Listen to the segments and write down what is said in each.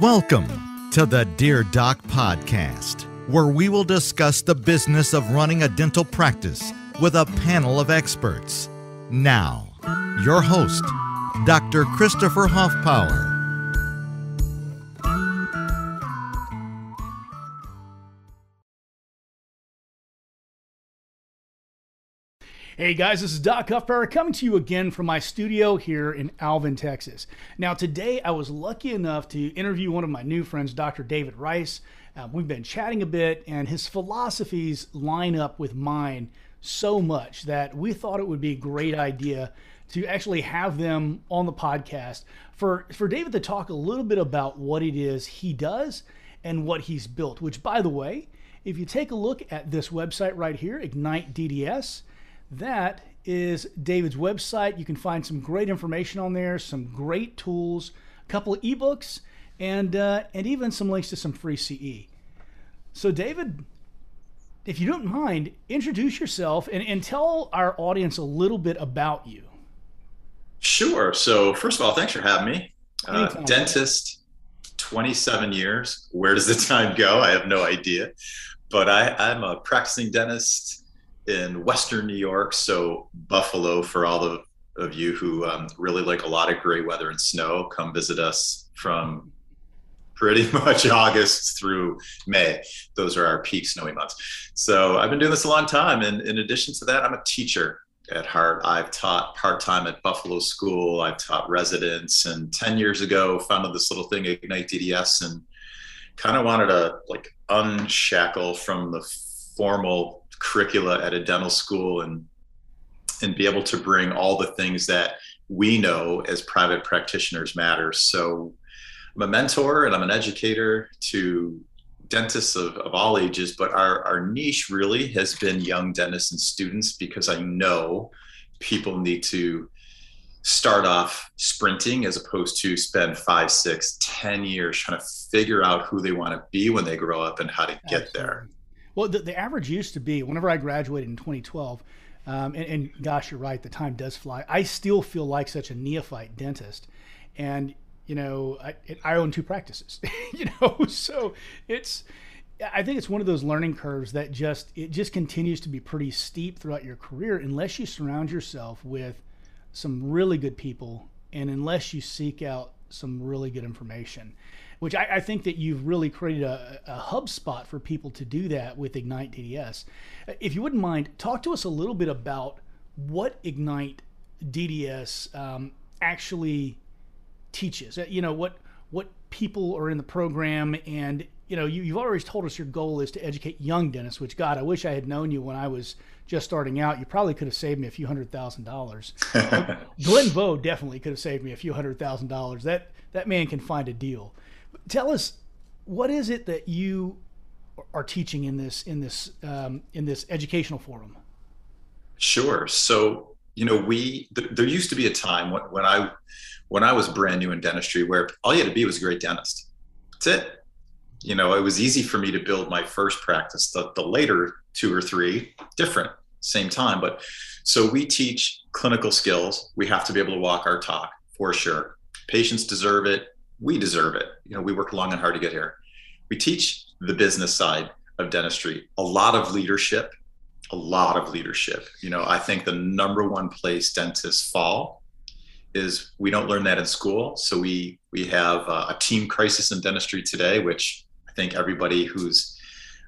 Welcome to the Dear Doc Podcast, where we will discuss the business of running a dental practice with a panel of experts. Now, your host, Dr. Christopher Hoffpauir. Hey guys, this is Doc Hoffpauir coming to you again from my studio here in Alvin, Texas. Now, today I was lucky enough to interview one of my new friends, Dr. David Rice. Uh, we've been chatting a bit, and his philosophies line up with mine so much that we thought it would be a great idea to actually have them on the podcast for, for David to talk a little bit about what it is he does and what he's built, which, by the way, if you take a look at this website right here, Ignite DDS, that is David's website. You can find some great information on there, some great tools, a couple of ebooks, and uh, and even some links to some free CE. So, David, if you don't mind, introduce yourself and, and tell our audience a little bit about you. Sure. So, first of all, thanks for having me. Uh, dentist, 27 years. Where does the time go? I have no idea. But I, I'm a practicing dentist in Western New York, so Buffalo for all of, you who um, really like a lot of great weather and snow, come visit us from pretty much August through May. Those are our peak snowy months. So I've been doing this a long time. And in addition to that, I'm a teacher at heart. I've taught part time at Buffalo School, I've taught residents, and 10 years ago, founded this little thing, Ignite DDS, and kind of wanted to like unshackle from the formal curricula at a dental school and and be able to bring all the things that we know as private practitioners matter. So I'm a mentor and I'm an educator to dentists of, of all ages, but our, our niche really has been young dentists and students because I know people need to start off sprinting as opposed to spend five, six, ten years trying to figure out who they want to be when they grow up and how to get there. Well, the, the average used to be whenever I graduated in 2012, um, and, and, gosh, you're right, the time does fly. I still feel like such a neophyte dentist, and you know, I, I own two practices, you know, so it's. I think it's one of those learning curves that just it just continues to be pretty steep throughout your career unless you surround yourself with some really good people and unless you seek out some really good information which I, I think that you've really created a, a hub spot for people to do that with Ignite DDS. If you wouldn't mind, talk to us a little bit about what Ignite DDS um, actually teaches. Uh, you know what what people are in the program, and you know you, you've always told us your goal is to educate young dentists. Which God, I wish I had known you when I was just starting out. You probably could have saved me a few hundred thousand dollars. Glenn Vo definitely could have saved me a few hundred thousand dollars. That that man can find a deal tell us what is it that you are teaching in this in this um, in this educational forum? Sure. So you know, we th- there used to be a time when, when I when I was brand new in dentistry where all you had to be was a great dentist. That's it. You know, it was easy for me to build my first practice. The, the later two or three, different, same time. But so we teach clinical skills. We have to be able to walk our talk for sure. Patients deserve it we deserve it. You know, we worked long and hard to get here. We teach the business side of dentistry, a lot of leadership, a lot of leadership. You know, I think the number one place dentists fall is we don't learn that in school. So we we have uh, a team crisis in dentistry today, which think everybody who's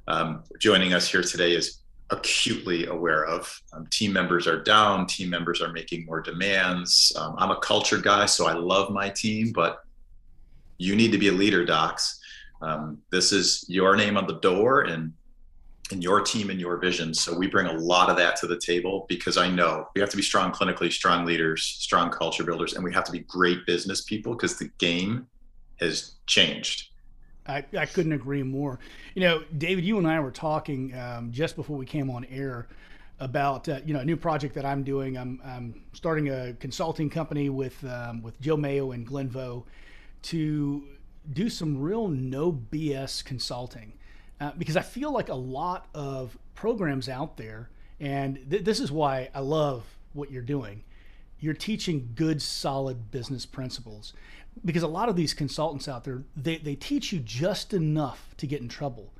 um, joining us here today is acutely aware of. Um, team members are down. Team members are making more demands. Um, I'm a culture guy, so I love my team, but you need to be a leader, docs. Um, this is your name on the door and and your team and your vision. So we bring a lot of that to the table because I know we have to be strong clinically, strong leaders, strong culture builders, and we have to be great business people because the game has changed. I, I couldn't agree more. You know, David, you and I were talking um, just before we came on air about uh, you know a new project that I'm doing. I'm, I'm starting a consulting company with um, with Joe Mayo and Glenn Vo to do some real no BS consulting uh, because I feel like a lot of programs out there, and th- this is why I love what you're doing. you're teaching good, solid business principles. Because a lot of these consultants out there, they, they teach you just enough to get in trouble.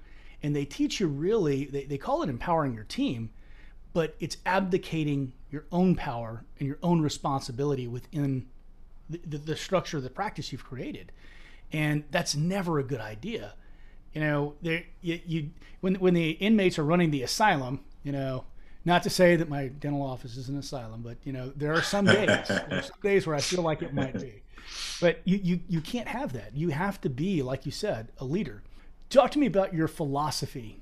And they teach you really, they, they call it empowering your team, but it's abdicating your own power and your own responsibility within the, the, the structure of the practice you've created. And that's never a good idea. You know, they, you, you when, when the inmates are running the asylum, you know, not to say that my dental office is an asylum, but you know, there are some days, are some days where I feel like it might be. But you, you, you can't have that. You have to be, like you said, a leader. Talk to me about your philosophy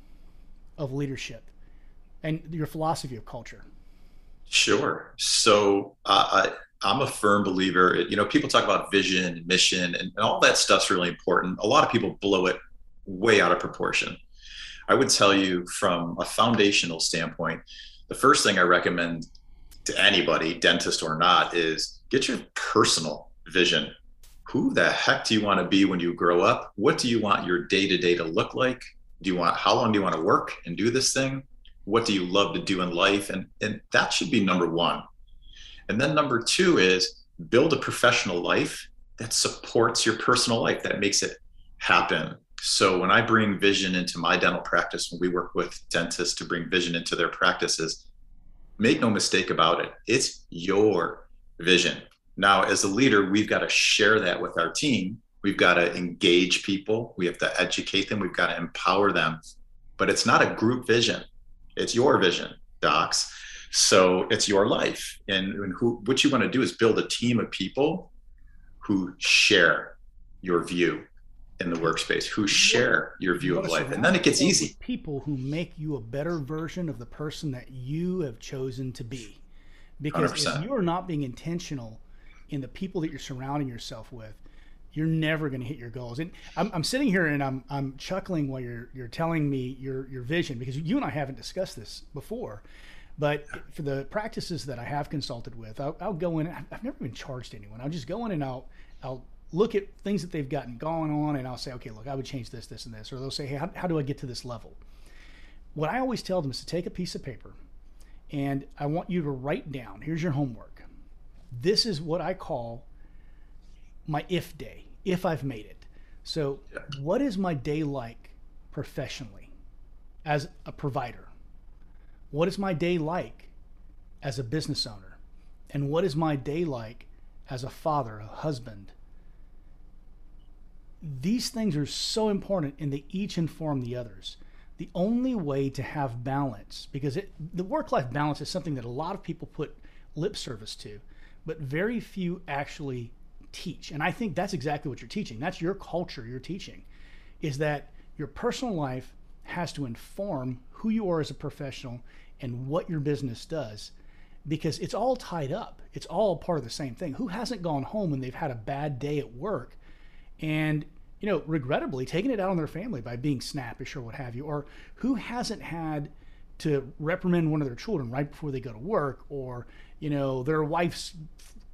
of leadership and your philosophy of culture. Sure. So uh, I, I'm a firm believer. You know, people talk about vision, and mission, and, and all that stuff's really important. A lot of people blow it way out of proportion. I would tell you from a foundational standpoint, the first thing I recommend to anybody, dentist or not, is get your personal vision. Who the heck do you want to be when you grow up? What do you want your day to day to look like? Do you want how long do you want to work and do this thing? What do you love to do in life? And and that should be number one. And then number two is build a professional life that supports your personal life, that makes it happen. So when I bring vision into my dental practice, when we work with dentists to bring vision into their practices, make no mistake about it, it's your vision. Now, as a leader, we've got to share that with our team. We've got to engage people. We have to educate them. We've got to empower them. But it's not a group vision. It's your vision, docs. So it's your life. And, and who, what you want to do is build a team of people who share your view in the workspace who share your view of life. And then it gets easy. people who make you a better version of the person that you have chosen to be. Because 100%. if you are not being intentional in the people that you're surrounding yourself with you're never going to hit your goals. And I'm, I'm, sitting here and I'm, I'm chuckling while you're, you're telling me your, your vision because you and i haven't discussed this before. But for the practices that i have consulted with i'll, I'll go in i've never been charged anyone. I'll just go in and i'll i'll look at things that they've gotten going on and I'll say, okay, look, I would change this, this, and this. Or they'll say, hey, how, how do I get to this level? What I always tell them is to take a piece of paper and I want you to write down here's your homework. This is what I call my if day, if I've made it. So, what is my day like professionally as a provider? What is my day like as a business owner? And what is my day like as a father, a husband, these things are so important and they each inform the others. The only way to have balance, because it, the work life balance is something that a lot of people put lip service to, but very few actually teach. And I think that's exactly what you're teaching. That's your culture you're teaching, is that your personal life has to inform who you are as a professional and what your business does because it's all tied up. It's all part of the same thing. Who hasn't gone home and they've had a bad day at work and you know, regrettably taking it out on their family by being snappish or what have you, or who hasn't had to reprimand one of their children right before they go to work, or you know, their wife's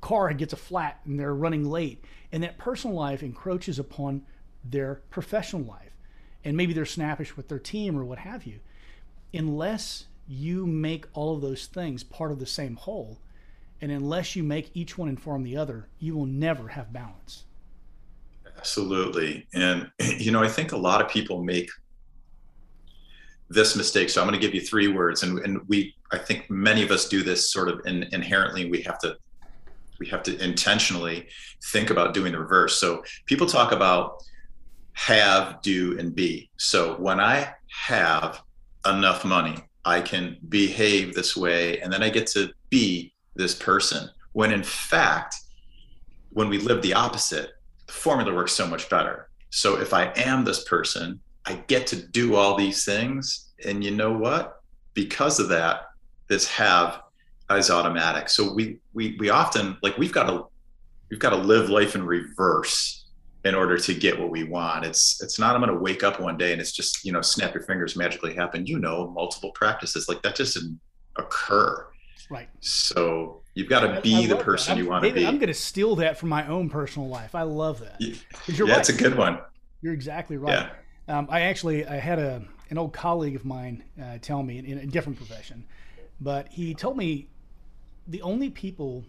car gets a flat and they're running late, and that personal life encroaches upon their professional life, and maybe they're snappish with their team or what have you. Unless you make all of those things part of the same whole, and unless you make each one inform the other, you will never have balance. Absolutely. And, you know, I think a lot of people make this mistake. So I'm going to give you three words. And, and we, I think many of us do this sort of in, inherently. We have to, we have to intentionally think about doing the reverse. So people talk about have, do, and be. So when I have enough money, I can behave this way, and then I get to be this person. When in fact, when we live the opposite, the formula works so much better. So if I am this person, I get to do all these things. And you know what? Because of that, this have is automatic. So we we we often like we've got to we've got to live life in reverse in order to get what we want. It's it's not I'm going to wake up one day and it's just you know snap your fingers magically happen. You know, multiple practices like that just didn't occur. Right. So you've got to be the person you want to be. I'm going to steal that from my own personal life. I love that. Yeah, you're yeah right. it's a good one. You're exactly right. Yeah. Um, I actually I had a an old colleague of mine uh, tell me in, in a different profession, but he told me the only people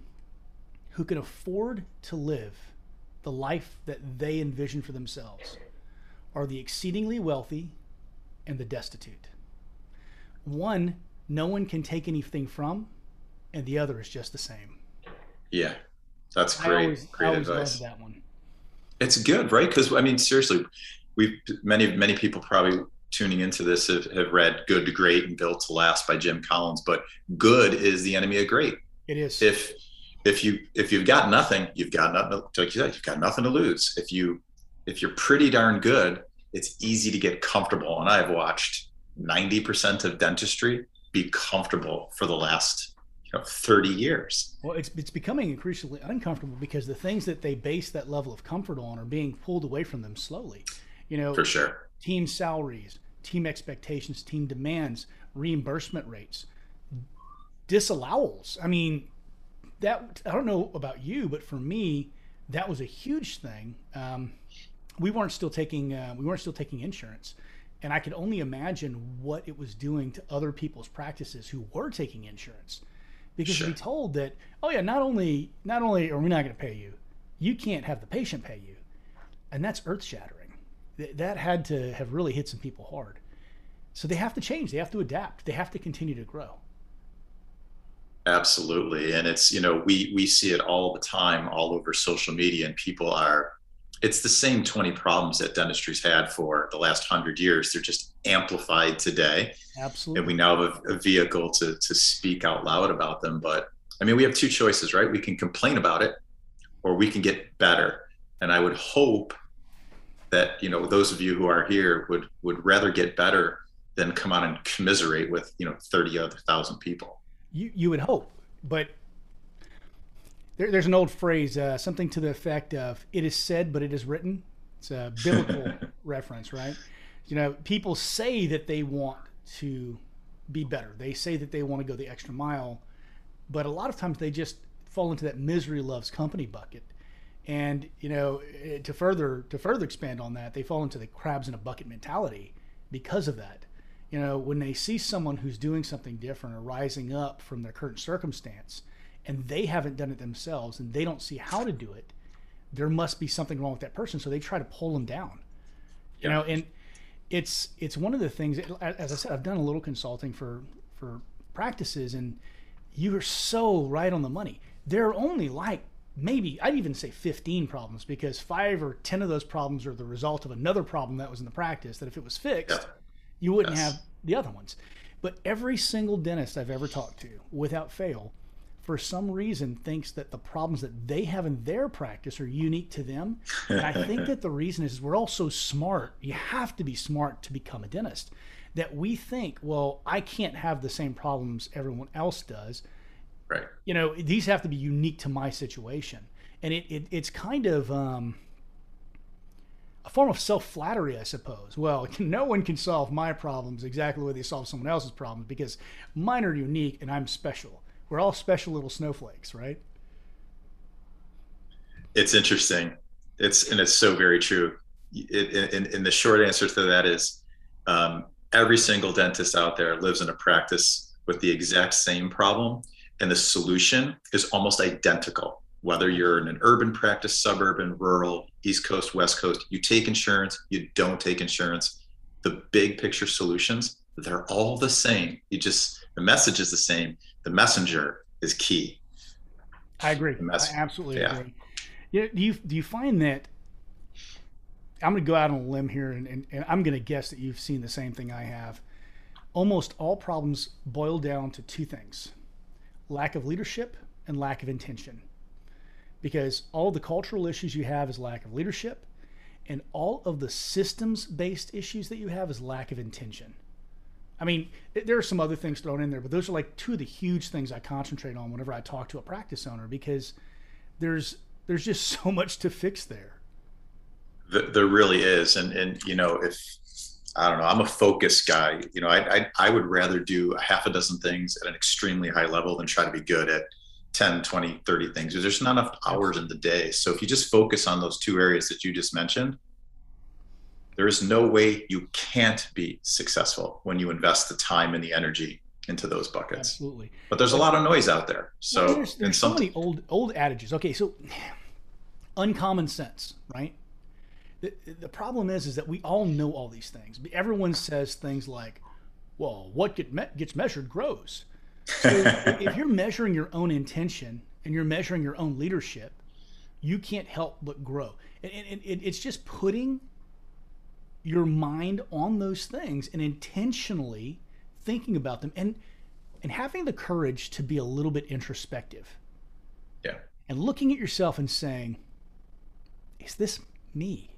who can afford to live the life that they envision for themselves are the exceedingly wealthy and the destitute. One, no one can take anything from, and the other is just the same. Yeah, that's great. I always, great I always advice. that one. It's good, right? Because I mean, seriously, we many many people probably tuning into this have, have read Good to Great and Built to Last by Jim Collins, but good is the enemy of great. It is. If if you if you've got nothing, you've got nothing. Like you said, you've got nothing to lose. If you if you're pretty darn good, it's easy to get comfortable. And I've watched 90% of dentistry be comfortable for the last you know 30 years. Well, it's it's becoming increasingly uncomfortable because the things that they base that level of comfort on are being pulled away from them slowly. You know, for sure. Team salaries, team expectations, team demands, reimbursement rates, disallowals. I mean, that I don't know about you, but for me, that was a huge thing. Um, we weren't still taking uh, we weren't still taking insurance, and I could only imagine what it was doing to other people's practices who were taking insurance, because sure. to be told that oh yeah, not only not only are we not going to pay you, you can't have the patient pay you, and that's earth shattering. Th- that had to have really hit some people hard. So they have to change. They have to adapt. They have to continue to grow. Absolutely. And it's, you know, we we see it all the time all over social media and people are it's the same 20 problems that dentistry's had for the last 100 years. They're just amplified today. Absolutely. And we now have a, a vehicle to to speak out loud about them, but I mean, we have two choices, right? We can complain about it or we can get better. And I would hope that, you know, those of you who are here would would rather get better than come on and commiserate with, you know, 30 other thousand people. You you would hope, but there, there's an old phrase, uh, something to the effect of "It is said, but it is written." It's a biblical reference, right? You know, people say that they want to be better. They say that they want to go the extra mile, but a lot of times they just fall into that misery loves company bucket. And you know, eh, to further to further expand on that, they fall into the crabs in a bucket mentality because of that you know, when they see someone who's doing something different or rising up from their current circumstance and they haven't done it themselves and they don't see how to do it, there must be something wrong with that person. So they try to pull them down. You know, and it's it's one of the things. As I said, I've done a little consulting for for practices, and you are so right on the money. There are only like maybe I'd even say 15 problems because five or 10 of those problems are the result of another problem that was in the practice. That if it was fixed, you wouldn't yes. have the other ones. But every single dentist I've ever talked to, without fail, for some reason thinks that the problems that they have in their practice are unique to them. And I think that the reason is we're all so smart. You have to be smart to become a dentist. That we think, well, I can't have the same problems everyone else does. Right. You know, these have to be unique to my situation. And it, it it's kind of um, a form of self flattery, I suppose. Well, no one can solve my problems exactly the way they solve someone else's problems because mine are unique and I'm special. We're all special little snowflakes, right? It's interesting. It's and it's so very true. It, and, and the short answer to that is um, every single dentist out there lives in a practice with the exact same problem, and the solution is almost identical whether you're in an urban practice, suburban, rural, East Coast, West Coast, you take insurance, you don't take insurance. The big picture solutions, they're all the same. You just, the message is the same. The messenger is key. I agree. I absolutely yeah. agree. Yeah, do you do you find that I'm going to go out on a limb here and, and, and I'm going to guess that you've seen the same thing I have. Almost all problems boil down to two things lack of leadership and lack of intention because all the cultural issues you have is lack of leadership and all of the systems based issues that you have is lack of intention i mean there are some other things thrown in there but those are like two of the huge things i concentrate on whenever i talk to a practice owner because there's there's just so much to fix there there really is and and you know if I don't know. I'm a focus guy. You know, I, I, I would rather do a half a dozen things at an extremely high level than try to be good at 10 20 30 things there's not enough hours in the day so if you just focus on those two areas that you just mentioned there is no way you can't be successful when you invest the time and the energy into those buckets. Absolutely. But there's a lot of noise out there. So well, there's, there's so many old old adages. Okay, so uncommon sense, right? The, the problem is is that we all know all these things. Everyone says things like, "Well, what get me- gets measured grows." So if you're measuring your own intention and you're measuring your own leadership, you can't help but grow. And, and, and it's just putting your mind on those things and intentionally thinking about them and and having the courage to be a little bit introspective. Yeah. And looking at yourself and saying, is this me?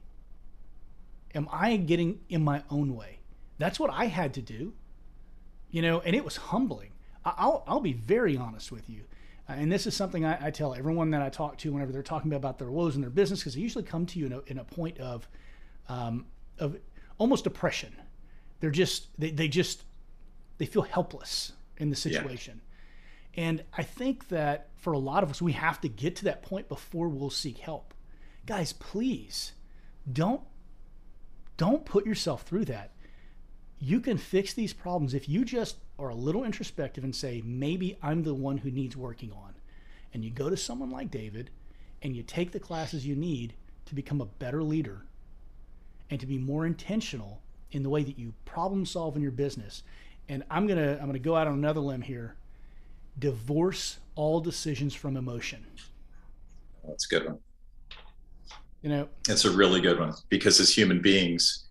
Am I getting in my own way? That's what I had to do. You know, and it was humbling. I'll, I'll be very honest with you. Uh, and this is something I, I, tell everyone that I talk to whenever they're talking about their woes in their business, because they usually come to you in a, in a point of, um, of almost depression. They're just, they, they just, they feel helpless in the situation. Yeah. And I think that for a lot of us, we have to get to that point before we'll seek help. Guys, please don't don't put yourself through that. You can fix these problems if you just are a little introspective and say, maybe I'm the one who needs working on. And you go to someone like David and you take the classes you need to become a better leader and to be more intentional in the way that you problem solve in your business and I'm gonna I'm gonna go out on another limb here. Divorce all decisions from emotion. That's a good one. You know, it's a really good one because as human beings,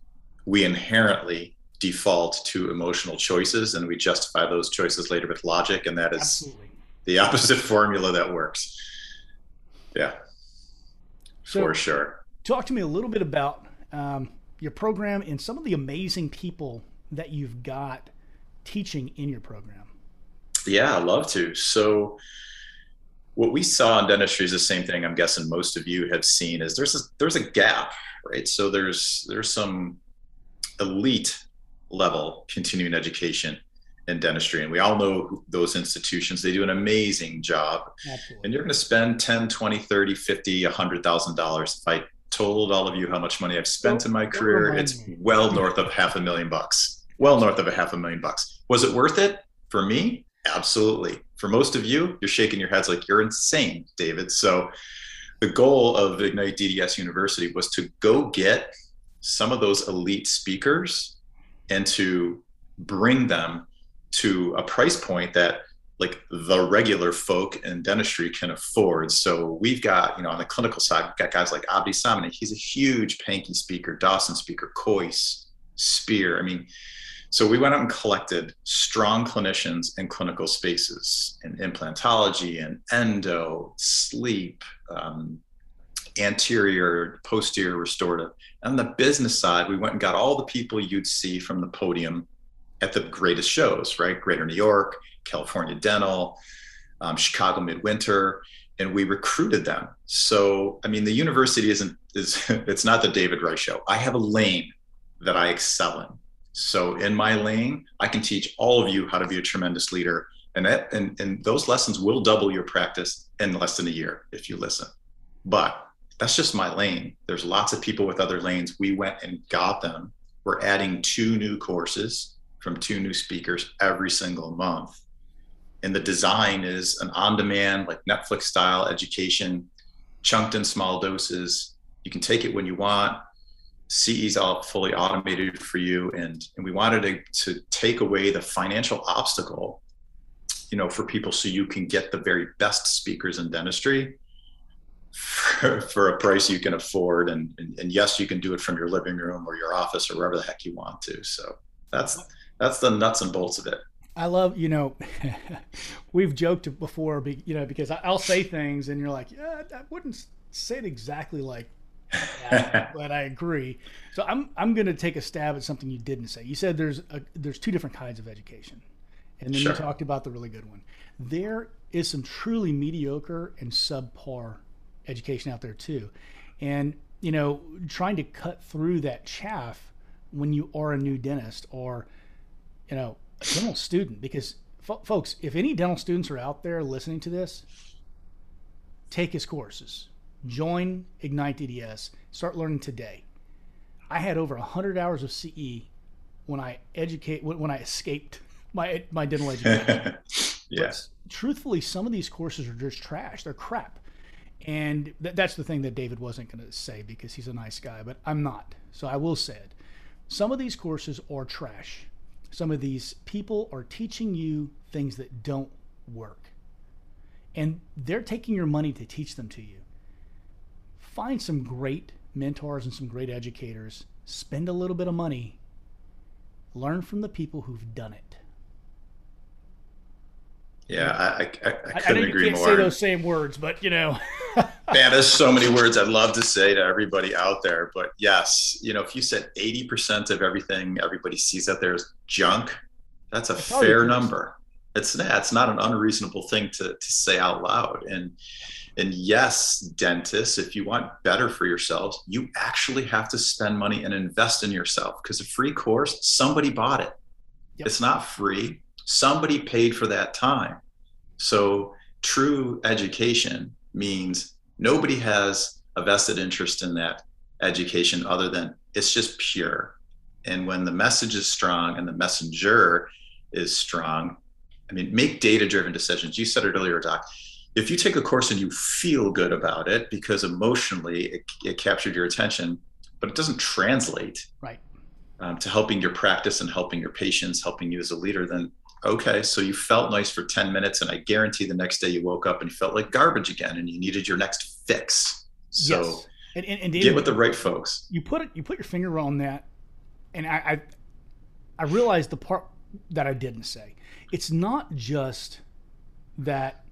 we inherently default to emotional choices and we justify those choices later with logic, and that is Absolutely. the opposite formula that works. Yeah, so, for sure. Talk to me a little bit about um, your program and some of the amazing people that you've got teaching in your program? Yeah, I'd love to. So, what we saw in dentistry is the same thing. I'm guessing most of you have seen is there's a, there's a gap, right? So there's there's some elite level continuing education in dentistry, and we all know those institutions. They do an amazing job, Absolutely. and you're going to spend 10, 20, 30, 50, 100,000 dollars. If I told all of you how much money I've spent in my career, it's well north of half a million bucks well north of a half a million bucks. Was it worth it for me? Absolutely. For most of you, you're shaking your heads like you're insane, David. So the goal of Ignite DDS University was to go get some of those elite speakers and to bring them to a price point that like the regular folk in dentistry can afford. So we've got, you know, on the clinical side, we've got guys like Abdi Sameni. He's a huge Pankey speaker, Dawson speaker, Kois, Spear. I mean, so we went out and collected strong clinicians in clinical spaces in implantology and endo, sleep, um, anterior, posterior restorative. And On the business side, we went and got all the people you'd see from the podium at the greatest shows, right? Greater New York, California Dental, um, Chicago Midwinter, and we recruited them. So, I mean, the university isn't is it's not the David Rice show. I have a lane that I excel in. So in my lane, I can teach all of you how to be a tremendous leader. And that, and, and those lessons will double your practice in less than a year if you listen. But that's just my lane. There's lots of people with other lanes. We went and got them. We're adding two new courses from two new speakers every single month. And the design is an on demand, like Netflix style education, chunked in small doses. You can take it when you want. CE's all fully automated for you, and and we wanted to to take away the financial obstacle, you know, for people so you can get the very best speakers in dentistry for, for a price you can afford, and, and and yes, you can do it from your living room or your office or wherever the heck you want to. So that's that's the nuts and bolts of it. I love, you know, we've joked before, you know, because I'll say things and you're like, yeah, I wouldn't say it exactly like but I agree. So I'm I'm going to take a stab at something you didn't say. You said there's a, there's two different kinds of education, and then sure. you talked about the really good one. There is some truly mediocre and subpar education out there too, and you know trying to cut through that chaff when you are a new dentist or you know a dental student because folks if any dental students are out there listening to this take his courses join Ignite DDS, start learning today. I had over 100 hours of CE when I educate when I escaped my my dental education. yes. But truthfully, some of these courses are just trash. They're crap. And th- that's the thing that David wasn't going to say because he's a nice guy, but I'm not. So I will say it. Some of these courses are trash. Some of these people are teaching you things that don't work. And they're taking your money to teach them to you. Find some great mentors and some great educators. Spend a little bit of money. Learn from the people who've done it. Yeah, I, I, I couldn't I know agree you can't more. say those same words, but you know. Man, there's so many words I'd love to say to everybody out there. But yes, you know, if you said 80% of everything everybody sees out there is junk, that's a fair number. It's that's not an unreasonable thing to, to say out loud. And and yes, dentists, if you want better for yourselves, you actually have to spend money and invest in yourself because a free course, somebody bought it. Yep. It's not free. Somebody paid for that time. So true education means nobody has a vested interest in that education other than it's just pure. And when the message is strong and the messenger is strong, I mean, make data driven decisions. You said it earlier, Doc. If you take a course and you feel good about it because emotionally it, it captured your attention, but it doesn't translate right. um, to helping your practice and helping your patients, helping you as a leader, then okay, so you felt nice for 10 minutes, and I guarantee the next day you woke up and you felt like garbage again and you needed your next fix. So yes. and, and, and David, get with the right folks. You put it, you put your finger on that, and I, I, I realized the part that I didn't say. It's not just that,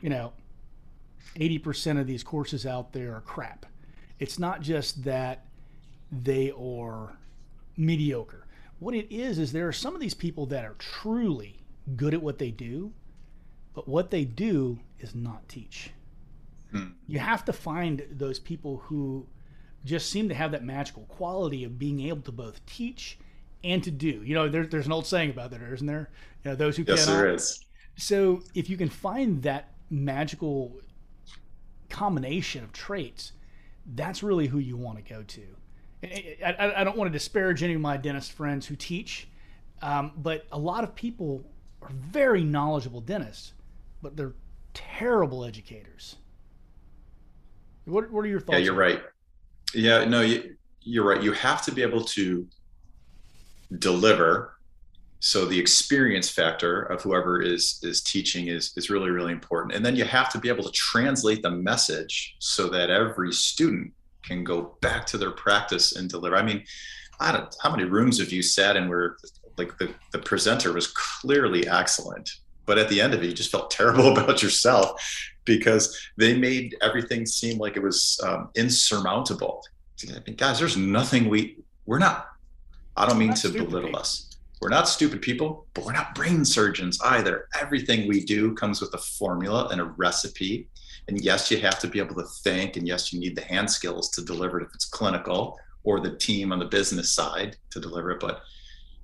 you know, 80% of these courses out there are crap. It's not just that they are mediocre. What it is, is there are some of these people that are truly good at what they do, but what they do is not teach. Hmm. You have to find those people who just seem to have that magical quality of being able to both teach and to do. You know, there, there's an old saying about that, isn't there? You know, those who yes, cannot. there is. So if you can find that magical combination of traits, that's really who you want to go to. I, I, don't want to disparage any of my dentist friends who teach, um, but a lot of people are very knowledgeable dentists, but they're terrible educators. What, what are your thoughts? Yeah, you're right. Yeah, no, you, you're right. You have to be able to deliver. So the experience factor of whoever is is teaching is is really really important. And then you have to be able to translate the message so that every student can go back to their practice and deliver. I mean, I don't how many rooms have you sat in where like the, the presenter was clearly excellent, but at the end of it, you just felt terrible about yourself because they made everything seem like it was um, insurmountable. I mean, guys, there's nothing we we're not. I don't mean to belittle people. us. We're not stupid people, but we're not brain surgeons either. Everything we do comes with a formula and a recipe. And yes, you have to be able to think, and yes, you need the hand skills to deliver it if it's clinical, or the team on the business side to deliver it. But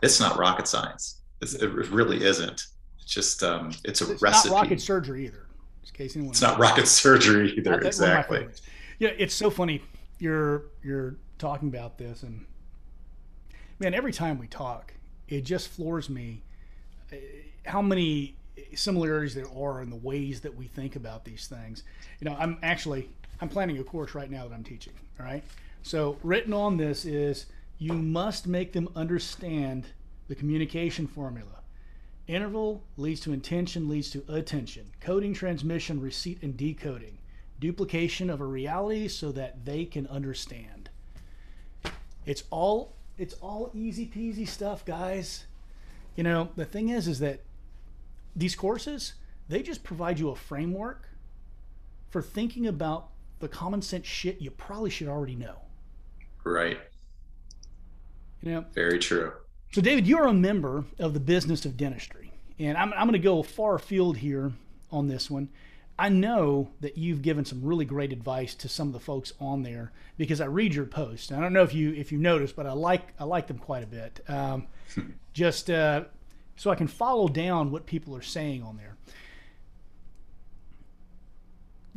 it's not rocket science. It's, it really isn't. It's just um, it's a it's recipe. Not rocket surgery either. In case anyone it's not rocket surgery either. That, exactly. Yeah, it's so funny. You're you're talking about this, and man, every time we talk, it just floors me uh, how many similarities there are in the ways that we think about these things. You know, I'm actually I'm planning a course right now that I'm teaching. All right, so written on this is you must make them understand the communication formula. Interval leads to intention, leads to attention. Coding, transmission, receipt, and decoding. Duplication of a reality so that they can understand. It's all it's all easy peasy stuff, guys. You know, the thing is is that these courses, they just provide you a framework for thinking about the common sense shit you probably should already know. Right. You know, very true. So, David, you're a member of the business of dentistry, and I'm, I'm going to go far afield here on this one. I know that you've given some really great advice to some of the folks on there because I read your posts. I don't know if you if you noticed, but I like I like them quite a bit. Um, just uh, so I can follow down what people are saying on there.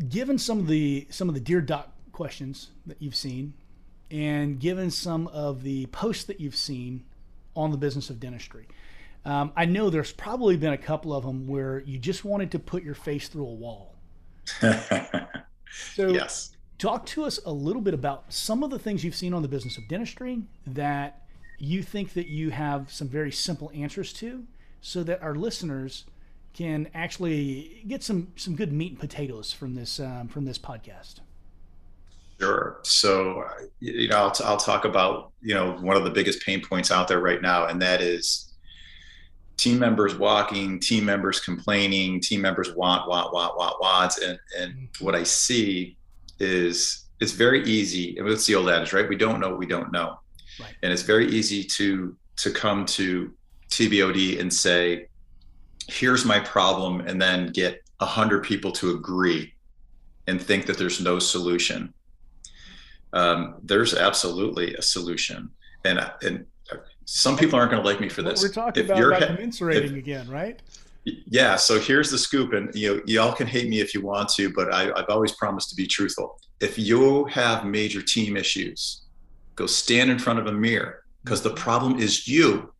Given some of the some of the dear doc questions that you've seen, and given some of the posts that you've seen on the business of dentistry, Um, I know there's probably been a couple of them where you just wanted to put your face through a wall. so, yes. talk to us a little bit about some of the things you've seen on the business of dentistry that you think that you have some very simple answers to, so that our listeners can actually get some some good meat and potatoes from this um, from this podcast. Sure. So, you know, I'll, t- I'll talk about, you know, one of the biggest pain points out there right now, and that is team members walking, team members complaining, team members want, want, want, want, wants. And, and mm-hmm. what I see is it's very easy. And it's the old adage, right? We don't know what we don't know. Right. And it's very easy to, to come to TBOD and say, here's my problem, and then get a hundred people to agree and think that there's no solution um, there's absolutely a solution. And and some people aren't going to like me for this. What we're talking if about, about commiserating if, again, right? Yeah. So here's the scoop, and you know, y'all can hate me if you want to, but I, I've always promised to be truthful. If you have major team issues, go stand in front of a mirror because the mm-hmm. problem is you.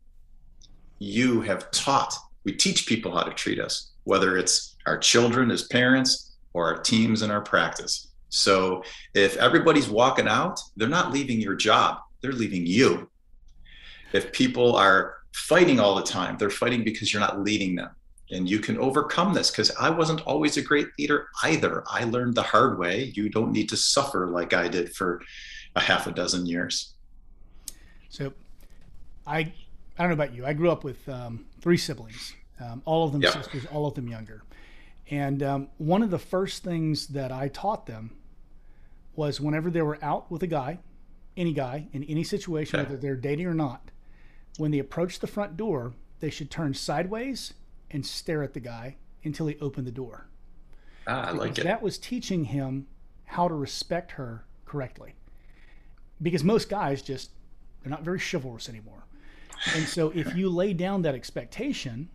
You have taught. We teach people how to treat us, whether it's our children as parents or our teams in our practice. So if everybody's walking out, they're not leaving your job, they're leaving you. If people are fighting all the time, they're fighting because you're not leading them. And you can overcome this because I wasn't always a great leader either. I learned the hard way. You don't need to suffer like I did for a half a dozen years. So I I don't know about you. I grew up with um, three siblings, um, all of them sisters, all of them younger. And um, one of the first things that I taught them was whenever they were out with a guy, any guy, in any situation, okay. whether they're dating or not, when they approach the front door, they should turn sideways and stare at the guy until he opened the door. Ah, I like it. That was teaching him how to respect her correctly. Because most guys just, they're not very chivalrous anymore. And so if you lay down that expectation,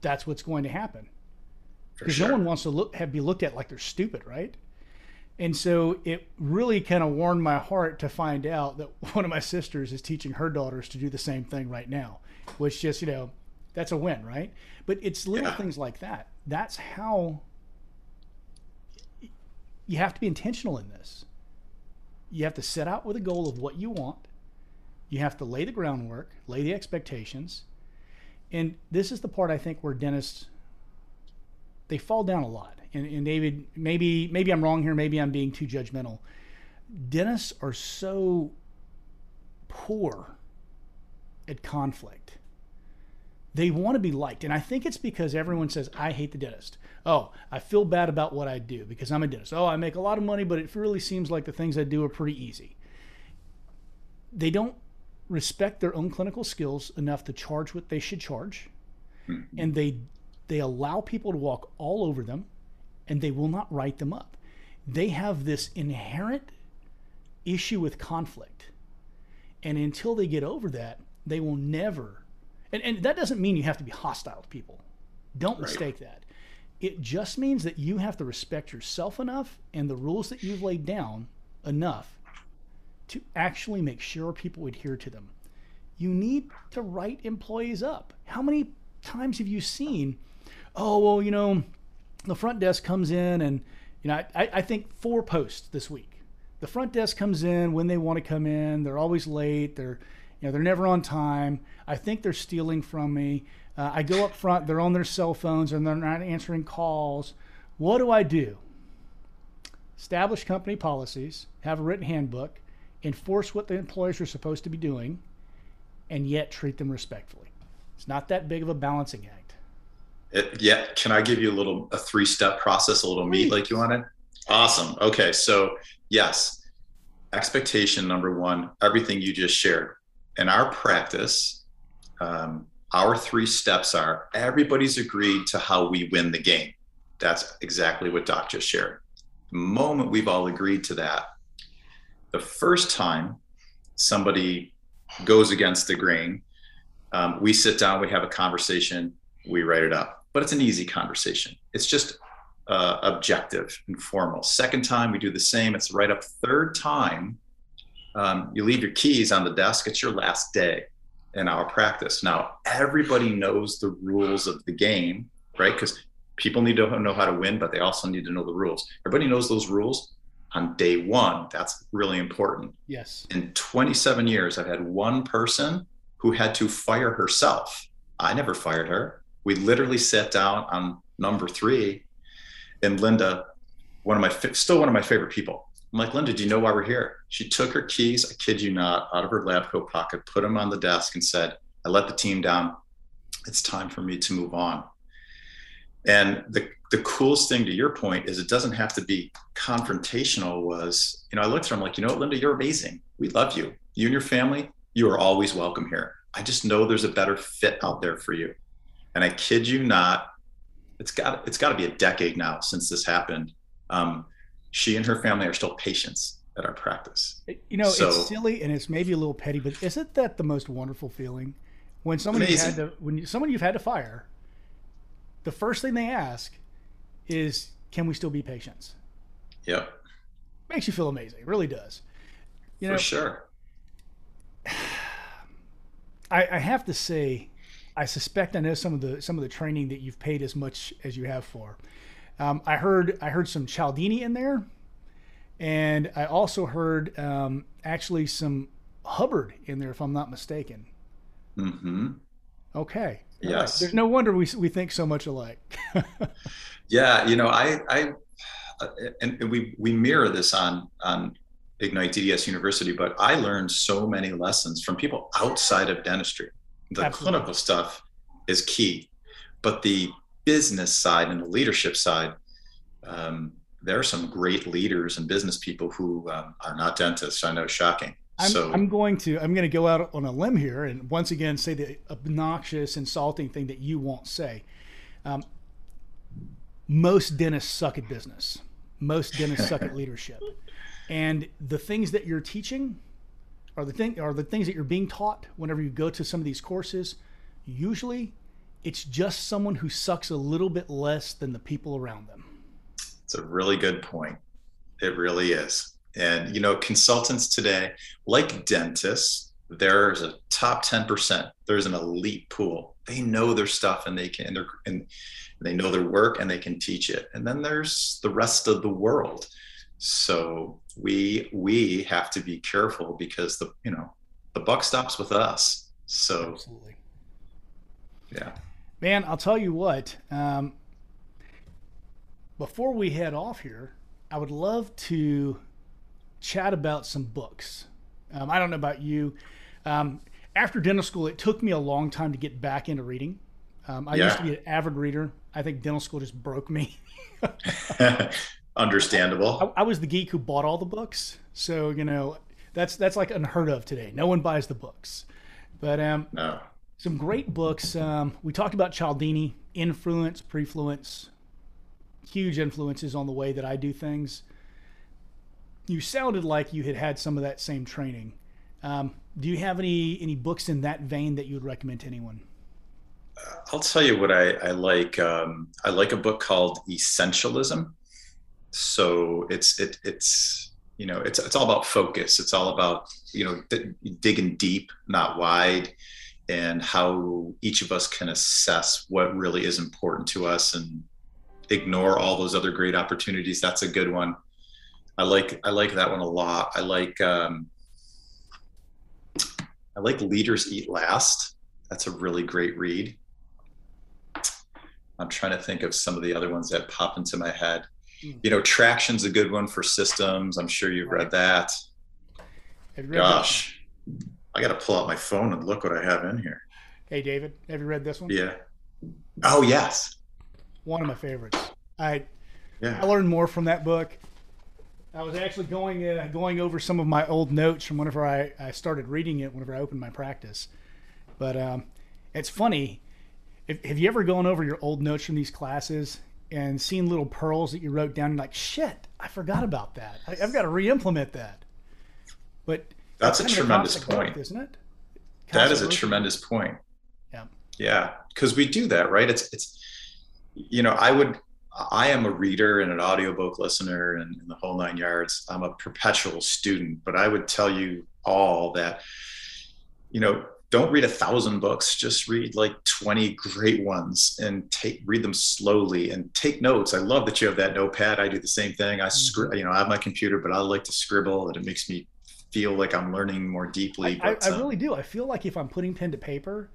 that's what's going to happen. Because sure. no one wants to look have be looked at like they're stupid, right? And so it really kind of warmed my heart to find out that one of my sisters is teaching her daughters to do the same thing right now, which just, you know, that's a win, right? But it's little yeah. things like that. That's how you have to be intentional in this. You have to set out with a goal of what you want. You have to lay the groundwork, lay the expectations. And this is the part I think where dentists they fall down a lot and, and David, maybe maybe I'm wrong here. Maybe I'm being too judgmental. Dentists are so poor at conflict. They want to be liked, and I think it's because everyone says, "I hate the dentist." Oh, I feel bad about what I do because I'm a dentist. Oh, I make a lot of money, but it really seems like the things I do are pretty easy. They don't respect their own clinical skills enough to charge what they should charge, mm-hmm. and they they allow people to walk all over them and they will not write them up. They have this inherent issue with conflict. And until they get over that, they will never. And, and that doesn't mean you have to be hostile to people. Don't right. mistake that. It just means that you have to respect yourself enough and the rules that you've laid down enough to actually make sure people adhere to them. You need to write employees up. How many times have you seen, oh, well, you know, the front desk comes in and you know I, I think four posts this week. The front desk comes in when they want to come in. They're always late. They're you know they're never on time. I think they're stealing from me uh, i go up front they're on their cell phones and they're not answering calls what do i do establish company policies have a written handbook enforce what the employees are supposed to be doing and yet treat them respectfully it's not that big of a balancing act it, yeah. Can I give you a little a three step process, a little meat like you wanted? Awesome. Okay. So yes, expectation number one, everything you just shared. In our practice, um, our three steps are everybody's agreed to how we win the game. That's exactly what Doc just shared. The moment we've all agreed to that, the first time somebody goes against the grain, um, we sit down, we have a conversation, we write it up but it's an easy conversation. It's just uh, objective and formal. Second time, we do the same. It's right up. Third time, um, you leave your keys on the desk. It's your last day. In our practice. Now, everybody knows the rules of the game, right? Because people need to know how to win, but they also need to know the rules. Everybody knows those rules on day one. That's really important. Yes. In 27 years, I've had one person who had to fire herself. I never fired her. We literally sat down on number three, and Linda, one of my still one of my favorite people. I'm like, Linda, do you know why we're here? She took her keys, I kid you not, out of her lab coat pocket, put them on the desk, and said, I let the team down. It's time for me to move on. And the, the coolest thing to your point is it doesn't have to be confrontational was, you know, I looked at her, I'm like, you know what, Linda, you're amazing. We love you. You and your family, you are always welcome here. I just know there's a better fit out there for you. And I kid you not, it's got it's got to be a decade now since this happened. Um, she and her family are still patients at our practice. You know, so, it's silly and it's maybe a little petty, but isn't that the most wonderful feeling when someone you had to when you, someone you've had to fire? The first thing they ask is, "Can we still be patients?" Yep. Makes you feel amazing. It really does. You know, For sure. I, I have to say, I suspect I know some of the some of the training that you've paid as much as you have for. Um, I heard I heard some Cialdini in there, and I also heard um, actually some Hubbard in there, if I'm not mistaken. Mm-hmm. Okay. Yes. Right. There's no wonder we we think so much alike. yeah, you know, I I uh, and we we mirror this on on Ignite DDS University, but I learned so many lessons from people outside of dentistry. The Absolutely. clinical stuff is key, but the business side and the leadership side, um, there are some great leaders and business people who um, are not dentists. I know, it's shocking. I'm, so I'm going to I'm going to go out on a limb here and once again say the obnoxious, insulting thing that you won't say. Um, most dentists suck at business. Most dentists suck at leadership. And the things that you're teaching are the thing are the things that you're being taught whenever you go to some of these courses. Usually, it's just someone who sucks a little bit less than the people around them. It's a really good point. It really is. And you know, consultants today, like dentists, there's a top 10%. There's an elite pool. They know their stuff and they can and, and they know their work and they can teach it. And then there's the rest of the world. So we we have to be careful because the you know the buck stops with us. So absolutely, yeah, man. I'll tell you what. Um, before we head off here, I would love to chat about some books. Um, I don't know about you. Um, after dental school, it took me a long time to get back into reading. Um, I yeah. used to be an avid reader. I think dental school just broke me. Understandable. I, I, was the geek who bought all the books, so you know that's that's like unheard of today. No one buys the books, but um, no. Some great books. Um, we talked about Cialdini, influence, prefluence, huge influences on the way that I do things. You sounded like you had had some of that same training. Um, do you have any any books in that vein that you would recommend to anyone? I'll tell you what I, I like. Um, I like a book called Essentialism so it's it, it's you know it's it's all about focus it's all about you know d- digging deep not wide and how each of us can assess what really is important to us and ignore all those other great opportunities. That's a good one. I like i like that one a lot. I like um i like leaders eat last. That's a really great read. I'm trying to think of some of the other ones that pop into my head. Hmm. You know, Traction's a good one for systems. I'm sure you've read that. Gosh, that I got to pull out my phone and look what I have in here. Hey, David, have you read this one? Yeah. Oh, yes. One of my favorites. I yeah. I learned more from that book. I was actually going uh, going over some of my old notes from whenever I, I started reading it whenever I opened my practice. But um, it's funny. If, have you ever gone over your old notes from these classes and seeing little pearls that you wrote down, And like, shit, I forgot about that. I, have got to re-implement that. But that's a tremendous point, isn't it? That is a tremendous point. Yeah. Yeah, because we do that, right? It's it's, you know, I would. I am a reader and an audiobook listener and, and the whole nine yards. I'm a perpetual student, but I would tell you all that, you know, don't read a thousand books just read like 20 great ones and take read them slowly and take notes i love that you have that notepad i do the same thing i mm-hmm. scri- you know i have my computer but i like to scribble and it makes me feel like i'm learning more deeply i, but, I, I really do. I feel like if i'm putting pen to paper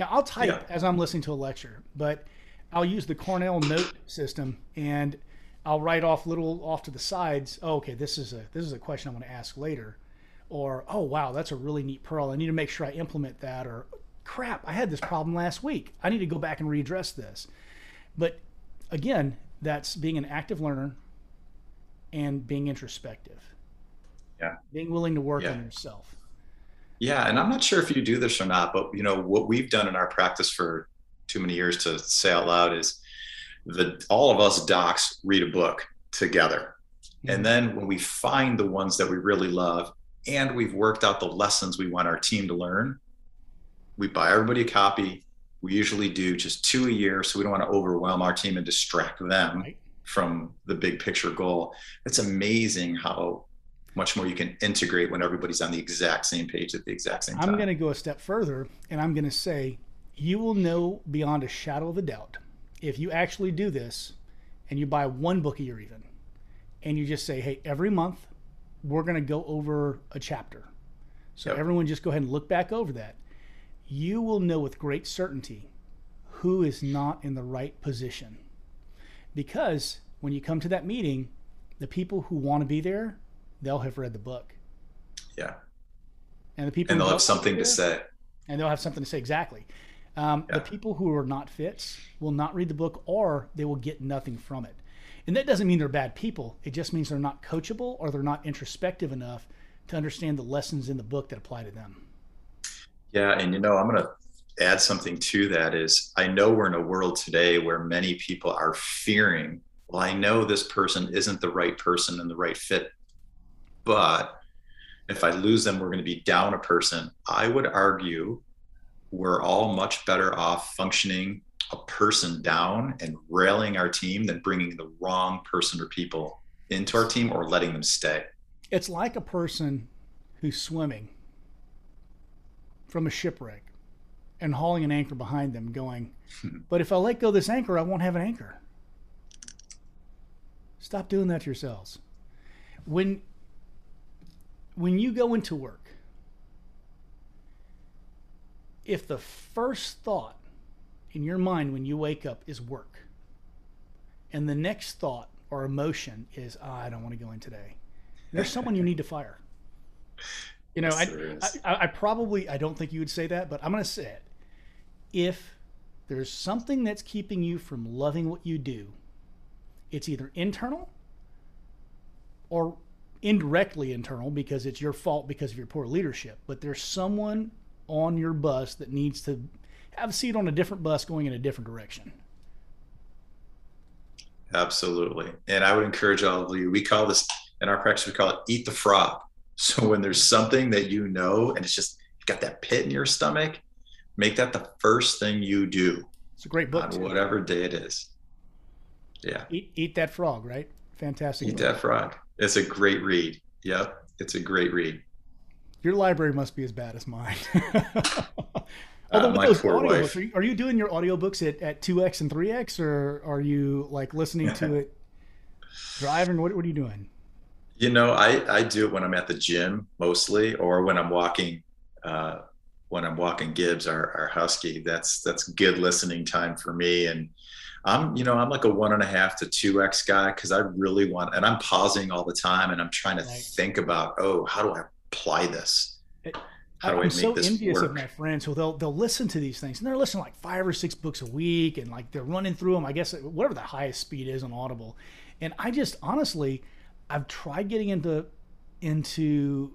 now i'll type yeah. as i'm listening to a lecture but i'll use the cornell note system and i'll write off little off to the sides oh, okay this is a this is a question i want to ask later or oh wow that's a really neat pearl. I need to make sure i implement that or crap i had this problem last week. I need to go back and readdress this. But again that's being an active learner and being introspective yeah being willing to work yeah. on yourself yeah and i'm not sure if you do this or not but you know what we've done in our practice for too many years to say out loud is that all of us docs read a book together mm-hmm. and then when we find the ones that we really love and we've worked out the lessons we want our team to learn, we buy everybody a copy. We usually do just two a year, so we don't want to overwhelm our team and distract them right. from the big picture goal. It's amazing how much more you can integrate when everybody's on the exact same page at the exact same time. I'm going to go a step further and I'm going to say you will know beyond a shadow of a doubt if you actually do this and you buy one book a year even and you just say, hey, every month we're going to go over a chapter. So yep. everyone just go ahead and look back over that. You will know with great certainty who is not in the right position. Because when you come to that meeting, the people who want to be there, they'll have read the book. Yeah. And the people and they'll have something to say. And they'll have something to say exactly. Um, yeah. The people who are not fits will not read the book, or they will get nothing from it. And that doesn't mean they're bad people. It just means they're not coachable or they're not introspective enough to understand the lessons in the book that apply to them. Yeah, and you know, I'm going to add something to that is I know we're in a world today where many people are fearing, well, I know this person isn't the right person and the right fit, but if I lose them, we're going to be down a person. I would argue we're all much better off functioning a person down and railing our team than bringing the wrong person or people into our team or letting them stay. It's like a person who's swimming from a shipwreck and hauling an anchor behind them, going, hmm. But if I let go this anchor, I won't have an anchor. Stop doing that to yourselves. When when you go into work, if the first thought in your mind when you wake up is work. And the next thought or emotion is, oh, I don't want to go in today. There's someone you need to fire. You know, yes, I, I, I, probably, I don't think you would say that, but I'm going to say it. If there's something that's keeping you from loving what you do, it's either internal or indirectly internal because it's your fault because of your poor leadership. But there's someone on your bus that needs to have a seat on a different bus going in a different direction. Absolutely. And I would encourage all of you, we call this in our practice, we call it eat the frog. So when there's something that you know and it's just you've got that pit in your stomach, make that the first thing you do. It's a great book. On whatever day it is. Yeah. Eat, eat that frog, right? Fantastic. Eat book. that frog. It's a great read. Yep. It's a great read. Your library must be as bad as mine. Although uh, with those audiobooks, are you, are you doing your audiobooks at, at 2x and 3x, or are you like listening to it driving? What, what are you doing? You know, I, I do it when I'm at the gym mostly, or when I'm walking, uh, when I'm walking Gibbs, our, our Husky, that's, that's good listening time for me. And I'm, you know, I'm like a one and a half to two X guy. Cause I really want, and I'm pausing all the time and I'm trying to right. think about, oh, how do I apply this? How do I'm I make so this envious work? of my friends who they'll they'll listen to these things and they're listening like five or six books a week and like they're running through them. I guess whatever the highest speed is on Audible, and I just honestly, I've tried getting into into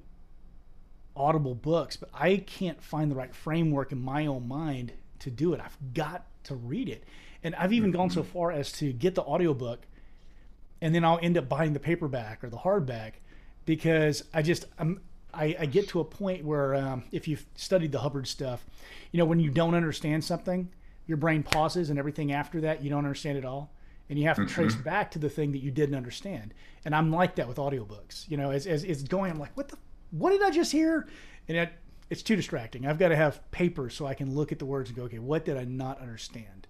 Audible books, but I can't find the right framework in my own mind to do it. I've got to read it, and I've even gone so mm-hmm. far as to get the audiobook, and then I'll end up buying the paperback or the hardback because I just I'm I, I get to a point where um, if you've studied the Hubbard stuff, you know, when you don't understand something, your brain pauses and everything after that, you don't understand it all. And you have to mm-hmm. trace back to the thing that you didn't understand. And I'm like that with audiobooks. You know, as, as it's going, I'm like, what the, what did I just hear? And it, it's too distracting. I've got to have paper so I can look at the words and go, okay, what did I not understand?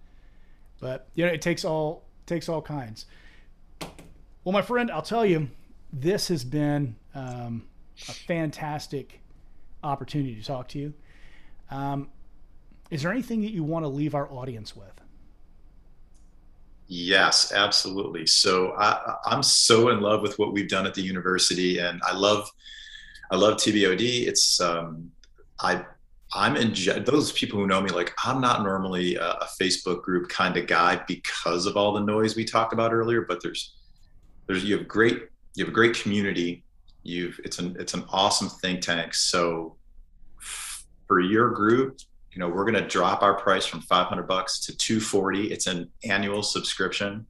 But you know, it takes all takes all kinds. Well, my friend, I'll tell you, this has been um, a fantastic opportunity to talk to you. Um, is there anything that you want to leave our audience with? Yes, absolutely. So I, I'm so in love with what we've done at the university, and I love, I love TBOD. It's um, I, I'm in those people who know me. Like I'm not normally a, a Facebook group kind of guy because of all the noise we talked about earlier. But there's, there's you have great, you have a great community. You've it's an it's an awesome think tank. So for your group, you know, we're going to drop our price from 500 bucks to 240. It's an annual subscription.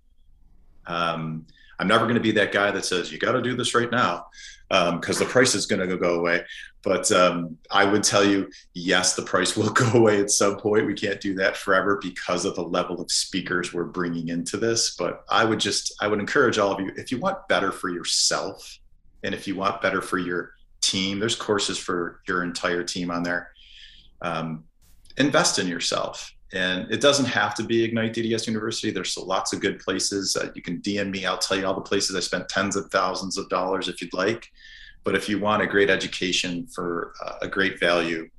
Um, I'm never going to be that guy that says you got to do this right now because um, the price is going to go away. But um, I would tell you, yes, the price will go away at some point. We can't do that forever because of the level of speakers we're bringing into this. But I would just, I would encourage all of you, if you want better for yourself, and if you want better for your team, there's courses for your entire team on there. Um, invest in yourself. And it doesn't have to be Ignite DDS University. There's lots of good places. Uh, you can DM me. I'll tell you all the places I spent tens of thousands of dollars if you'd like. But if you want a great education for uh, a great value,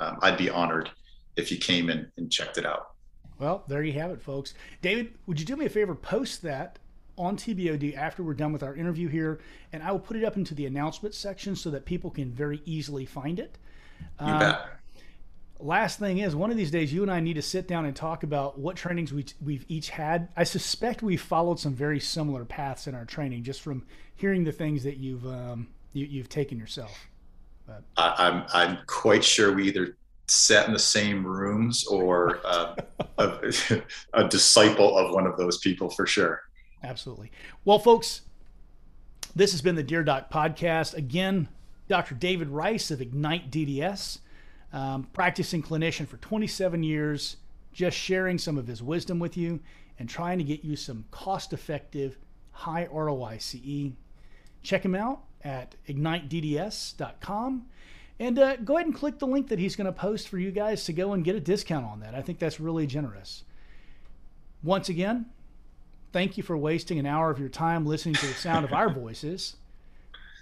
um, I'd be honored if you came in and checked it out. Well, there you have it, folks. David, would you do me a favor? Post that on TBOD after we're done with our interview here, and I will put it up into the announcement section so that people can very easily find it. You um, bet last thing is one of these days you and I need to sit down and talk about what trainings we, we've each had. I suspect we've followed some very similar paths in our training just from hearing the things that you've um, you, have taken yourself. But. I, am I'm, I'm quite sure we either sat in the same rooms or uh, a, a disciple of one of those people for sure. Absolutely. Well, folks, this has been the Dear Doc podcast. Again, Dr. David Rice of Ignite DDS um, practicing clinician for 27 years, just sharing some of his wisdom with you and trying to get you some cost effective, high ROI CE. Check him out at ignitedds.com and uh, go ahead and click the link that he's going to post for you guys to go and get a discount on that. I think that's really generous. Once again, thank you for wasting an hour of your time listening to the sound of our voices.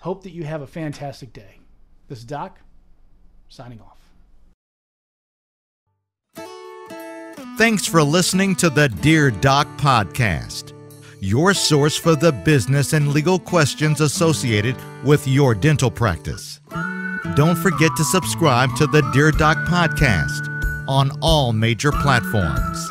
Hope that you have a fantastic day. This is Doc, signing off. Thanks for listening to the Dear Doc podcast, your source for the business and legal questions associated with your dental practice. Don't forget to subscribe to the Dear Doc podcast on all major platforms.